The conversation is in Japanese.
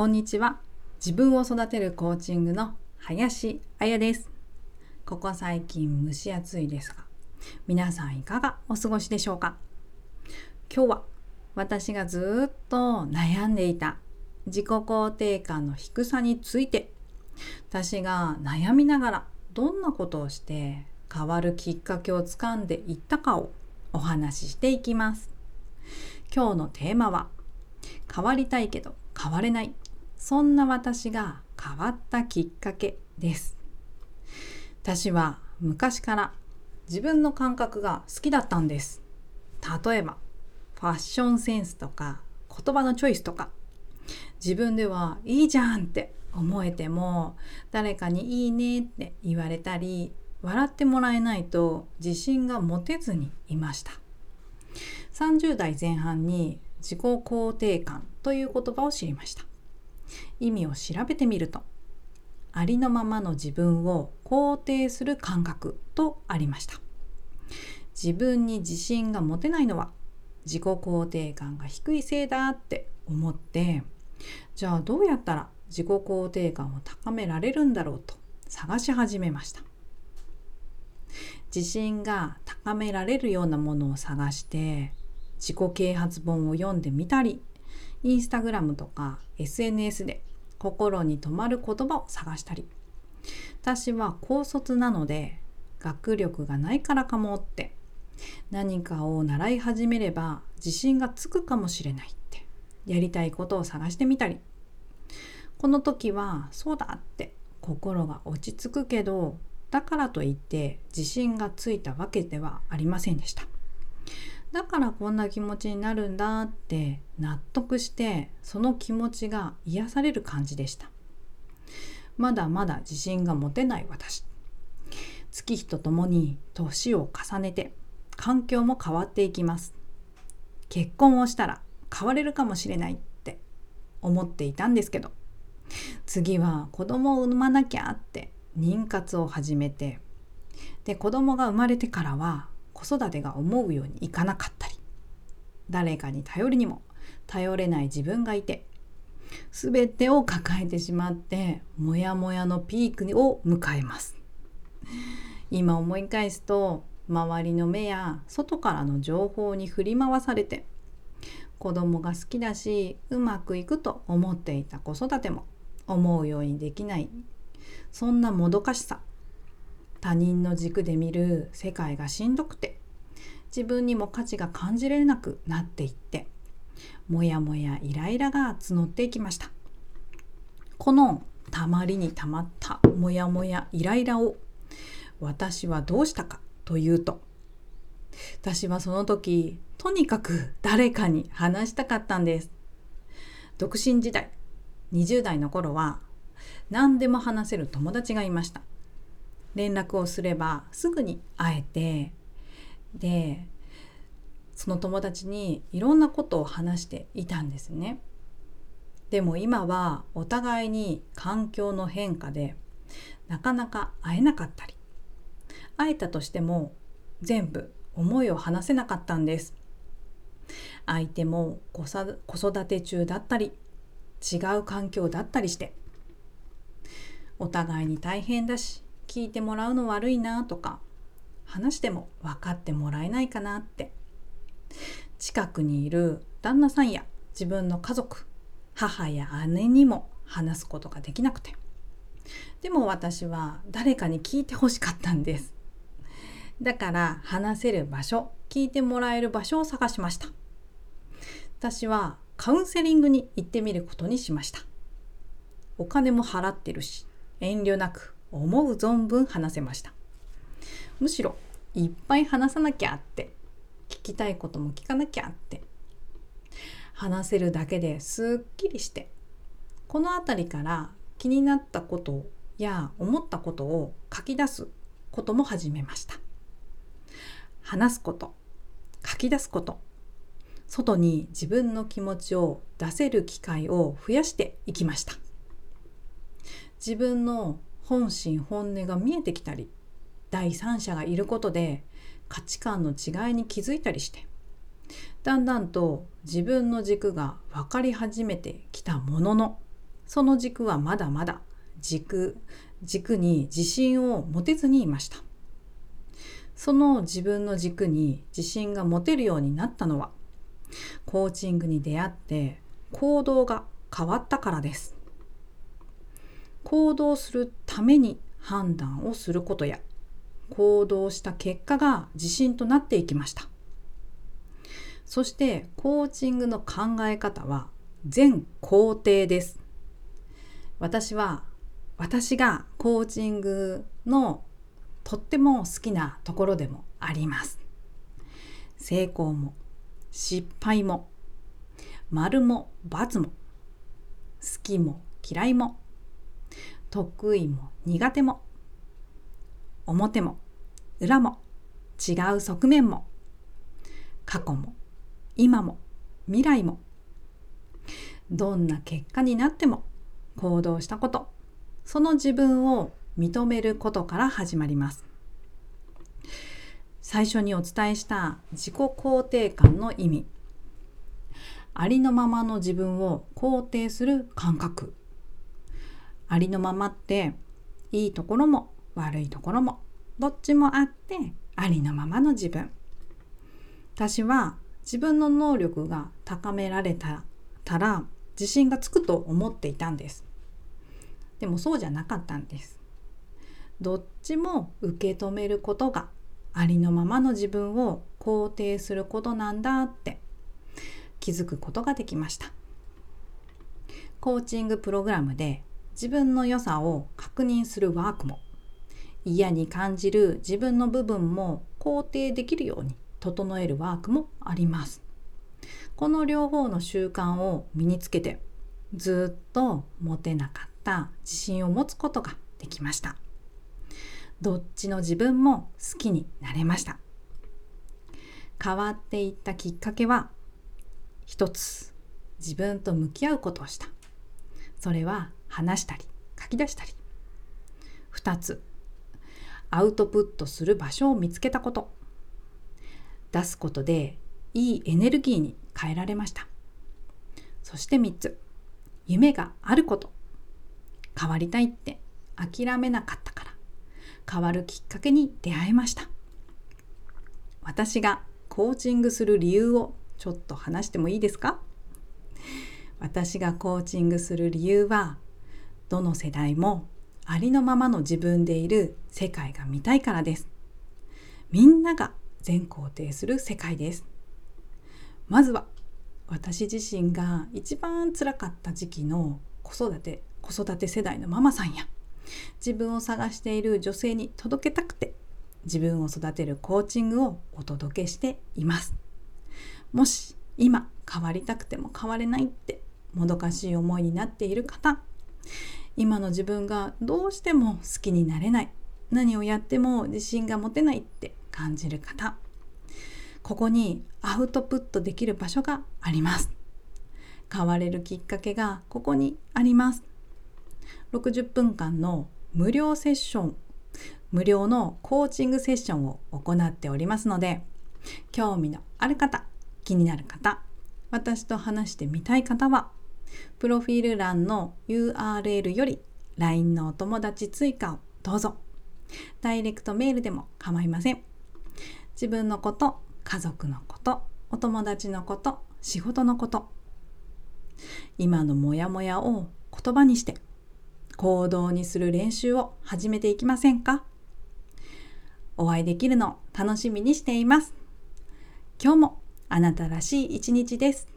こんにちは。自分を育てるコーチングの林彩です。ここ最近蒸し暑いですが、皆さんいかがお過ごしでしょうか？今日は私がずっと悩んでいた自己肯定感の低さについて、私が悩みながらどんなことをして変わるきっかけをつかんでいったかをお話ししていきます。今日のテーマは変わりたいけど変われないそんな私が変わったきっかけです。私は昔から自分の感覚が好きだったんです。例えばファッションセンスとか言葉のチョイスとか。自分ではいいじゃんって思えても誰かにいいねって言われたり笑ってもらえないと自信が持てずにいました。30代前半に自己肯定感という言葉を知りました。意味を調べてみるとありのままの自分を肯定する感覚とありました。自分に自信が持てないのは自己肯定感が低いせいだって思ってじゃあどうやったら自己肯定感を高められるんだろうと探し始めました。自信が高められるようなものを探して自己啓発本を読んでみたりインスタグラムとか SNS で心に留まる言葉を探したり。私は高卒なので学力がないからかもって。何かを習い始めれば自信がつくかもしれないって。やりたいことを探してみたり。この時はそうだって。心が落ち着くけどだからといって自信がついたわけではありませんでした。だからこんな気持ちになるんだって納得してその気持ちが癒される感じでした。まだまだ自信が持てない私。月日とともに年を重ねて環境も変わっていきます。結婚をしたら変われるかもしれないって思っていたんですけど次は子供を産まなきゃって妊活を始めてで子供が生まれてからは子育てが思うようにいかなかったり誰かに頼りにも頼れない自分がいて全てを抱えてしまってモヤモヤのピークを迎えます。今思い返すと周りの目や外からの情報に振り回されて子供が好きだしうまくいくと思っていた子育ても思うようにできない。そんなもどかしさ他人の軸で見る世界がしんどくて自分にも価値が感じられなくなっていってもやもやイライラが募っていきました。このたまりにたまったもやもやイライラを私はどうしたかというと私はその時とにかく誰かに話したかったんです。独身時代20代の頃は何でも話せる友達がいました。連絡をすればすぐに会えてでその友達にいろんなことを話していたんですね。でも今はお互いに環境の変化でなかなか会えなかったり会えたとしても全部思いを話せなかったんです。相手も子育て中だったり違う環境だったりしてお互いに大変だし聞いてもらうの悪いなとか話しても分かってもらえないかなって。近くにいる旦那さんや自分の家族母や姉にも話すことができなくて。でも私は誰かに聞いてほしかったんです。だから話せる場所聞いてもらえる場所を探しました。私はカウンセリングに行ってみることにしました。お金も払ってるし遠慮なく思う存分話せました。むしろいっぱい話さなきゃって聞きたいことも聞かなきゃって話せるだけですっきりしてこの辺りから気になったことや思ったことを書き出すことも始めました。話すこと書き出すこと外に自分の気持ちを出せる機会を増やしていきました。自分の本心本音が見えてきたり第三者がいることで価値観の違いに気づいたりしてだんだんと自分の軸が分かり始めてきたもののその軸はまだまだ軸軸に自信を持てずにいました。その自分の軸に自信が持てるようになったのはコーチングに出会って行動が変わったからです。行動するために判断をすることや行動した結果が自信となっていきました。そしてコーチングの考え方は全肯定です。私は私がコーチングのとっても好きなところでもあります。成功も失敗も丸も×も好きも嫌いも得意も苦手も表も裏も違う側面も過去も今も未来もどんな結果になっても行動したことその自分を認めることから始まります。最初にお伝えした自己肯定感の意味。ありのままの自分を肯定する感覚。ありのままっていいところも悪いところもどっちもあってありのままの自分。私は自分の能力が高められたら自信がつくと思っていたんです。でもそうじゃなかったんです。どっちも受け止めることがありのままの自分を肯定することなんだって気づくことができました。コーチングプログラムで自分の良さを確認するワークも嫌に感じる自分の部分も肯定できるように整えるワークもあります。この両方の習慣を身につけてずっと持てなかった自信を持つことができました。どっちの自分も好きになれました。変わっていったきっかけは一つ自分と向き合うことをした。それは話したり書き出したり。2つアウトプットする場所を見つけたこと。出すことでいいエネルギーに変えられました。そして3つ夢があること。変わりたいって諦めなかったから。変わるきっかけに出会えました。私がコーチングする理由をちょっと話してもいいですか？私がコーチングする理由はどの世代もありのままの自分でいる世界が見たいからです。みんなが全肯定する世界です。まずは私自身が一番辛かった時期の子育て子育て世代のママさんや自分を探している女性に届けたくて自分を育てるコーチングをお届けしています。もし今変わりたくても変われないってもどかしい思いになっている方今の自分がどうしても好きになれない。何をやっても自信が持てないって感じる方。ここにアウトプットできる場所があります。変われるきっかけがここにあります。60分間の無料セッション。無料のコーチングセッションを行っておりますので興味のある方気になる方私と話してみたい方はプロフィール欄の URL より LINE のお友達追加をどうぞ。ダイレクトメールでも構いません。自分のこと、家族のこと、お友達のこと、仕事のこと。今のモヤモヤを言葉にして行動にする練習を始めていきませんか？お会いできるのを楽しみにしています。今日もあなたらしい一日です。